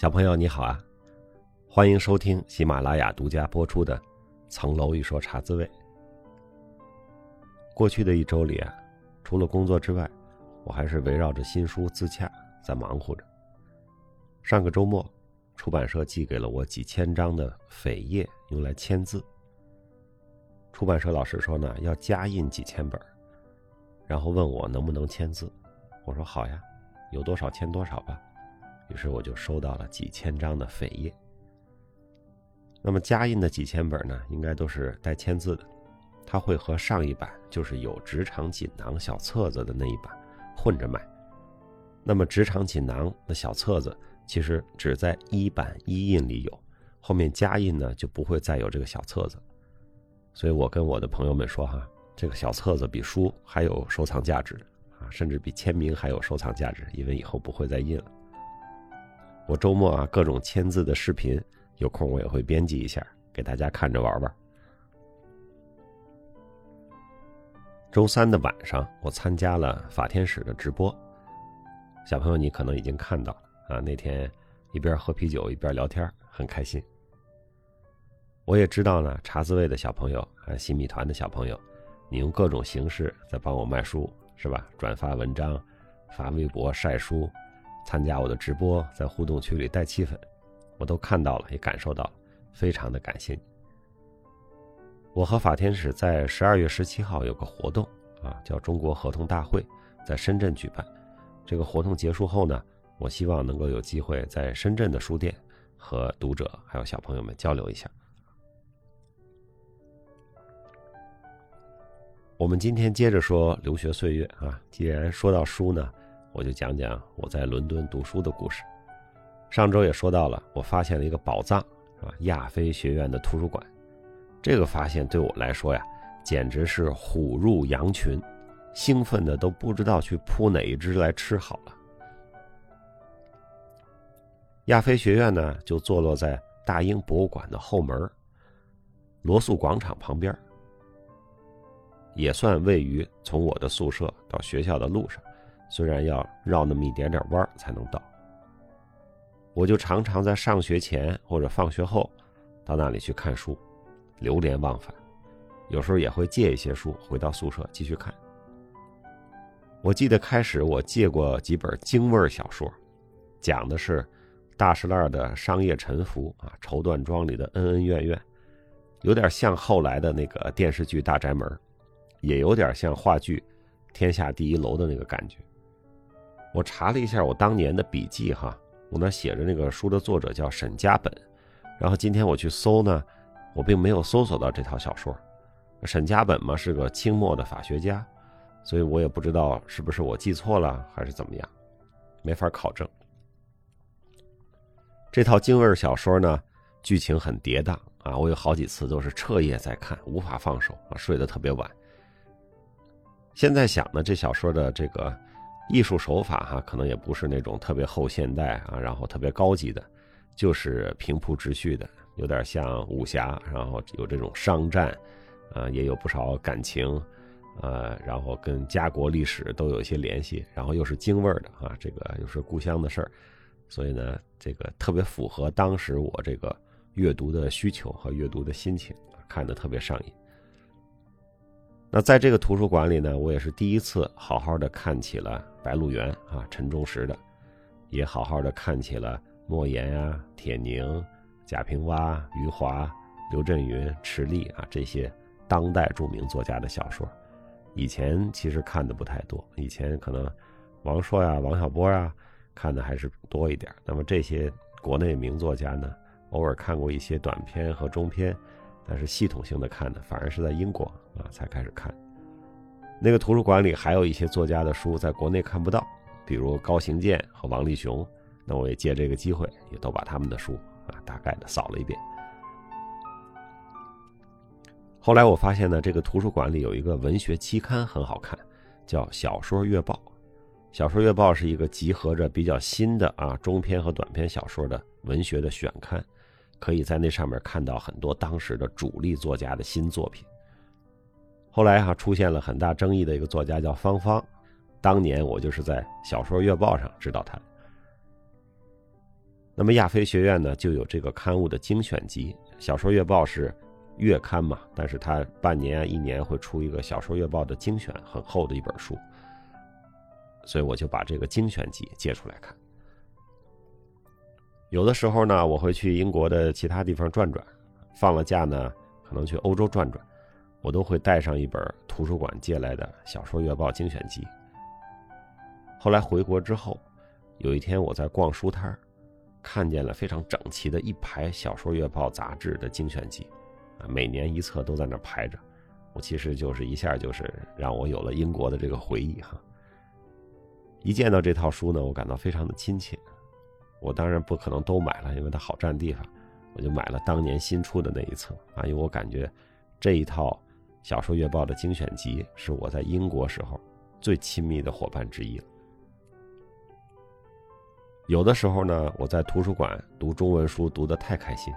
小朋友你好啊，欢迎收听喜马拉雅独家播出的《层楼一说茶滋味》。过去的一周里啊，除了工作之外，我还是围绕着新书自洽在忙活着。上个周末，出版社寄给了我几千张的扉页，用来签字。出版社老师说呢，要加印几千本，然后问我能不能签字。我说好呀，有多少签多少吧。于是我就收到了几千张的扉页。那么加印的几千本呢，应该都是带签字的，它会和上一版就是有职场锦囊小册子的那一版混着卖。那么职场锦囊的小册子其实只在一版一印里有，后面加印呢就不会再有这个小册子。所以我跟我的朋友们说哈，这个小册子比书还有收藏价值啊，甚至比签名还有收藏价值，因为以后不会再印了。我周末啊，各种签字的视频，有空我也会编辑一下，给大家看着玩玩。周三的晚上，我参加了法天使的直播，小朋友你可能已经看到了啊。那天一边喝啤酒一边聊天，很开心。我也知道呢，茶滋味的小朋友啊新米团的小朋友，你用各种形式在帮我卖书，是吧？转发文章，发微博晒书。参加我的直播，在互动区里带气氛，我都看到了，也感受到了，非常的感谢你。我和法天使在十二月十七号有个活动啊，叫中国合同大会，在深圳举办。这个活动结束后呢，我希望能够有机会在深圳的书店和读者还有小朋友们交流一下。我们今天接着说留学岁月啊，既然说到书呢。我就讲讲我在伦敦读书的故事。上周也说到了，我发现了一个宝藏，是吧？亚非学院的图书馆，这个发现对我来说呀，简直是虎入羊群，兴奋的都不知道去扑哪一只来吃好了。亚非学院呢，就坐落在大英博物馆的后门，罗素广场旁边，也算位于从我的宿舍到学校的路上。虽然要绕那么一点点弯才能到，我就常常在上学前或者放学后，到那里去看书，流连忘返。有时候也会借一些书回到宿舍继续看。我记得开始我借过几本京味小说，讲的是大石烂的商业沉浮啊，绸缎庄里的恩恩怨怨，有点像后来的那个电视剧《大宅门》，也有点像话剧《天下第一楼》的那个感觉。我查了一下我当年的笔记，哈，我那写着那个书的作者叫沈家本，然后今天我去搜呢，我并没有搜索到这套小说。沈家本嘛是个清末的法学家，所以我也不知道是不是我记错了还是怎么样，没法考证。这套京味小说呢，剧情很跌宕啊，我有好几次都是彻夜在看，无法放手啊，睡得特别晚。现在想呢，这小说的这个。艺术手法哈，可能也不是那种特别后现代啊，然后特别高级的，就是平铺直叙的，有点像武侠，然后有这种商战，啊，也有不少感情，呃，然后跟家国历史都有一些联系，然后又是京味儿的啊，这个又是故乡的事儿，所以呢，这个特别符合当时我这个阅读的需求和阅读的心情，看得特别上瘾。那在这个图书馆里呢，我也是第一次好好的看起了《白鹿原》啊，陈忠实的，也好好的看起了莫言啊、铁凝、贾平凹、余华、刘震云、池莉啊这些当代著名作家的小说。以前其实看的不太多，以前可能王朔呀、王小波啊看的还是多一点。那么这些国内名作家呢，偶尔看过一些短篇和中篇。但是系统性的看的，反而是在英国啊才开始看。那个图书馆里还有一些作家的书，在国内看不到，比如高行健和王立雄。那我也借这个机会，也都把他们的书啊大概的扫了一遍。后来我发现呢，这个图书馆里有一个文学期刊很好看，叫《小说月报》。《小说月报》是一个集合着比较新的啊中篇和短篇小说的文学的选刊。可以在那上面看到很多当时的主力作家的新作品。后来哈出现了很大争议的一个作家叫方方，当年我就是在《小说月报》上知道他。那么亚非学院呢，就有这个刊物的精选集，小说月报是月刊嘛，但是它半年啊一年会出一个小说月报的精选，很厚的一本书，所以我就把这个精选集借出来看。有的时候呢，我会去英国的其他地方转转，放了假呢，可能去欧洲转转，我都会带上一本图书馆借来的小说月报精选集。后来回国之后，有一天我在逛书摊看见了非常整齐的一排小说月报杂志的精选集，啊，每年一册都在那排着，我其实就是一下就是让我有了英国的这个回忆哈。一见到这套书呢，我感到非常的亲切。我当然不可能都买了，因为它好占地方，我就买了当年新出的那一册啊，因为我感觉这一套小说月报的精选集是我在英国时候最亲密的伙伴之一了。有的时候呢，我在图书馆读中文书读得太开心，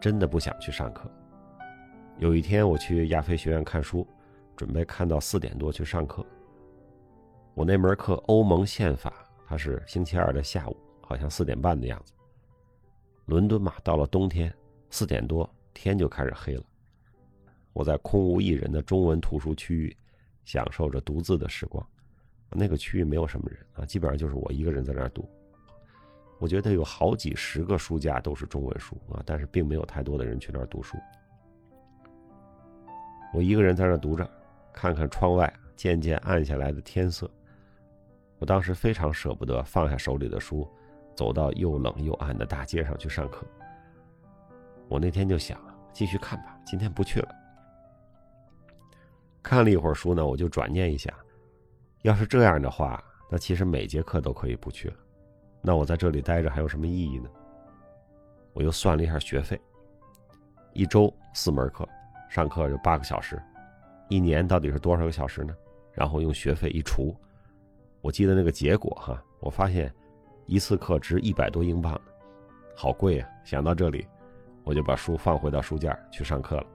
真的不想去上课。有一天我去亚非学院看书，准备看到四点多去上课。我那门课欧盟宪法，它是星期二的下午。好像四点半的样子。伦敦嘛，到了冬天，四点多天就开始黑了。我在空无一人的中文图书区域，享受着独自的时光。那个区域没有什么人啊，基本上就是我一个人在那儿读。我觉得有好几十个书架都是中文书啊，但是并没有太多的人去那儿读书。我一个人在那儿读着，看看窗外渐渐暗下来的天色。我当时非常舍不得放下手里的书。走到又冷又暗的大街上去上课。我那天就想，继续看吧，今天不去了。看了一会儿书呢，我就转念一下，要是这样的话，那其实每节课都可以不去了。那我在这里待着还有什么意义呢？我又算了一下学费，一周四门课，上课就八个小时，一年到底是多少个小时呢？然后用学费一除，我记得那个结果哈，我发现。一次课值一百多英镑，好贵啊！想到这里，我就把书放回到书架去上课了。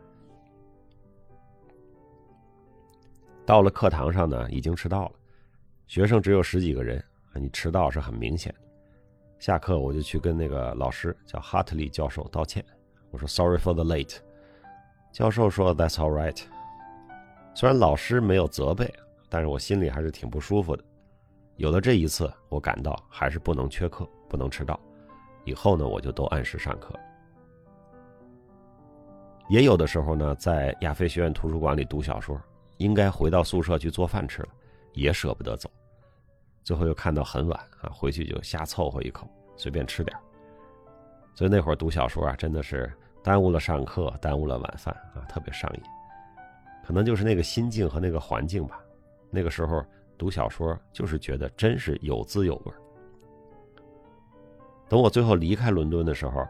到了课堂上呢，已经迟到了，学生只有十几个人，你迟到是很明显的。下课我就去跟那个老师叫哈特利教授道歉，我说 “Sorry for the late”。教授说 “That's all right”。虽然老师没有责备，但是我心里还是挺不舒服的。有了这一次，我感到还是不能缺课，不能迟到。以后呢，我就都按时上课。也有的时候呢，在亚非学院图书馆里读小说，应该回到宿舍去做饭吃了，也舍不得走。最后又看到很晚啊，回去就瞎凑合一口，随便吃点所以那会儿读小说啊，真的是耽误了上课，耽误了晚饭啊，特别上瘾。可能就是那个心境和那个环境吧，那个时候。读小说就是觉得真是有滋有味。等我最后离开伦敦的时候，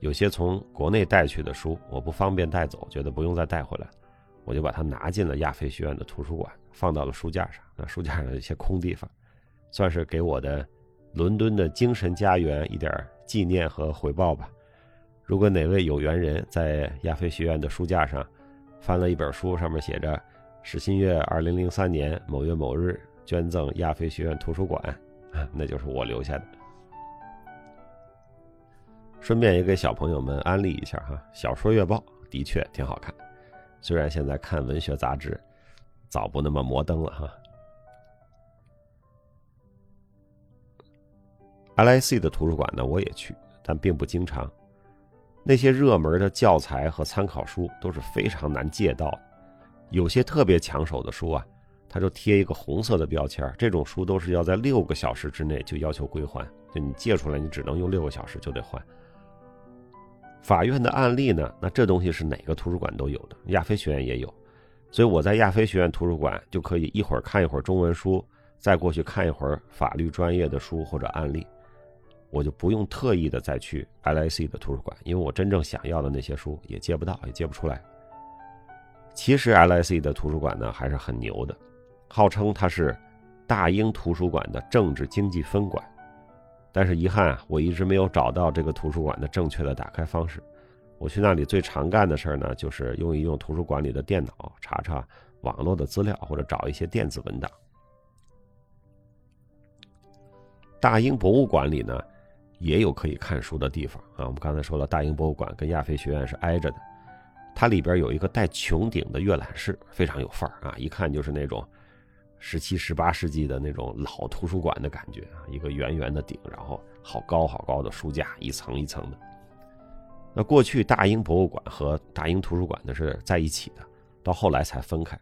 有些从国内带去的书我不方便带走，觉得不用再带回来了，我就把它拿进了亚非学院的图书馆，放到了书架上。那书架上有一些空地方，算是给我的伦敦的精神家园一点纪念和回报吧。如果哪位有缘人在亚非学院的书架上翻了一本书，上面写着。史新月，二零零三年某月某日捐赠亚非学院图书馆，那就是我留下的。顺便也给小朋友们安利一下哈，小说月报的确挺好看，虽然现在看文学杂志早不那么摩登了哈。LIC 的图书馆呢，我也去，但并不经常。那些热门的教材和参考书都是非常难借到。有些特别抢手的书啊，它就贴一个红色的标签这种书都是要在六个小时之内就要求归还，就你借出来，你只能用六个小时就得还。法院的案例呢，那这东西是哪个图书馆都有的，亚非学院也有，所以我在亚非学院图书馆就可以一会儿看一会儿中文书，再过去看一会儿法律专业的书或者案例，我就不用特意的再去 LIC 的图书馆，因为我真正想要的那些书也借不到，也借不出来。其实 LIC 的图书馆呢还是很牛的，号称它是大英图书馆的政治经济分馆，但是遗憾啊，我一直没有找到这个图书馆的正确的打开方式。我去那里最常干的事儿呢，就是用一用图书馆里的电脑，查查网络的资料，或者找一些电子文档。大英博物馆里呢，也有可以看书的地方啊。我们刚才说了，大英博物馆跟亚非学院是挨着的，它里边有一个带穹顶的阅览室，非常有范儿啊，一看就是那种十七、十八世纪的那种老图书馆的感觉啊，一个圆圆的顶，然后好高好高的书架，一层一层的。那过去大英博物馆和大英图书馆呢是在一起的，到后来才分开。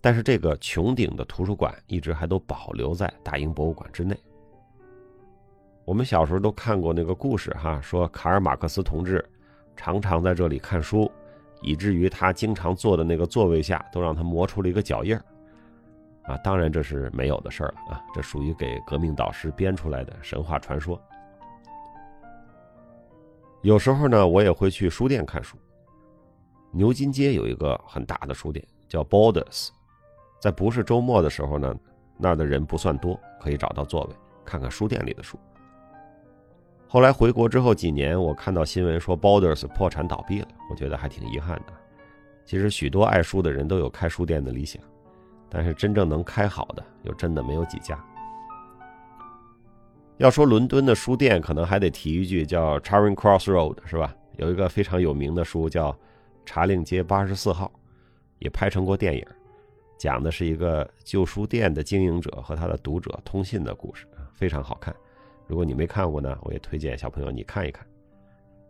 但是这个穹顶的图书馆一直还都保留在大英博物馆之内。我们小时候都看过那个故事哈，说卡尔马克思同志常常在这里看书，以至于他经常坐的那个座位下都让他磨出了一个脚印儿。啊，当然这是没有的事儿了啊，这属于给革命导师编出来的神话传说。有时候呢，我也会去书店看书。牛津街有一个很大的书店，叫 Borders，在不是周末的时候呢，那儿的人不算多，可以找到座位看看书店里的书。后来回国之后几年，我看到新闻说 Borders 破产倒闭了，我觉得还挺遗憾的。其实许多爱书的人都有开书店的理想，但是真正能开好的，又真的没有几家。要说伦敦的书店，可能还得提一句，叫 Charing Cross Road，是吧？有一个非常有名的书叫《查令街八十四号》，也拍成过电影，讲的是一个旧书店的经营者和他的读者通信的故事，非常好看。如果你没看过呢，我也推荐小朋友你看一看。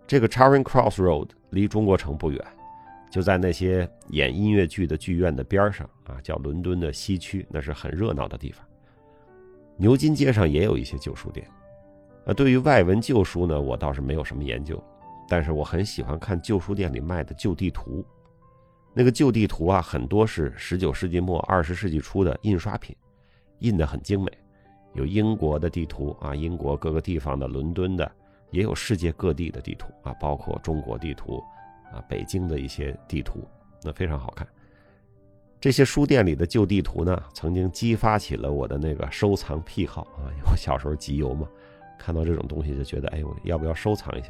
这个 Charing Cross Road 离中国城不远，就在那些演音乐剧的剧院的边上啊，叫伦敦的西区，那是很热闹的地方。牛津街上也有一些旧书店，啊，对于外文旧书呢，我倒是没有什么研究，但是我很喜欢看旧书店里卖的旧地图。那个旧地图啊，很多是十九世纪末二十世纪初的印刷品，印得很精美，有英国的地图啊，英国各个地方的，伦敦的，也有世界各地的地图啊，包括中国地图，啊，北京的一些地图，那非常好看。这些书店里的旧地图呢，曾经激发起了我的那个收藏癖好啊！我小时候集邮嘛，看到这种东西就觉得，哎，呦要不要收藏一下？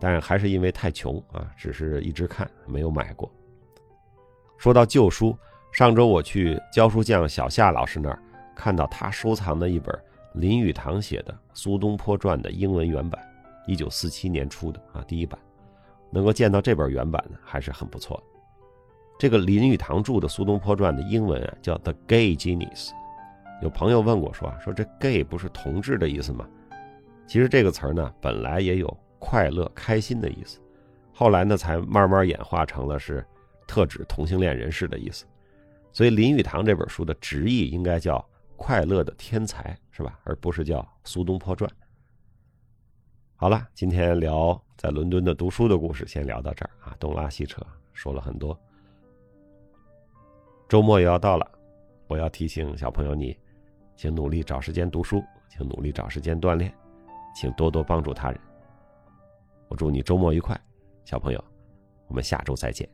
但还是因为太穷啊，只是一直看，没有买过。说到旧书，上周我去教书匠小夏老师那儿，看到他收藏的一本林语堂写的《苏东坡传》的英文原版，一九四七年出的啊，第一版，能够见到这本原版呢，还是很不错的。这个林语堂著的《苏东坡传》的英文啊，叫 The Gay Genius。有朋友问过说啊，说这 “gay” 不是同志的意思吗？其实这个词儿呢，本来也有快乐、开心的意思，后来呢，才慢慢演化成了是特指同性恋人士的意思。所以林语堂这本书的直译应该叫“快乐的天才”，是吧？而不是叫《苏东坡传》。好了，今天聊在伦敦的读书的故事，先聊到这儿啊，东拉西扯说了很多。周末也要到了，我要提醒小朋友你，请努力找时间读书，请努力找时间锻炼，请多多帮助他人。我祝你周末愉快，小朋友，我们下周再见。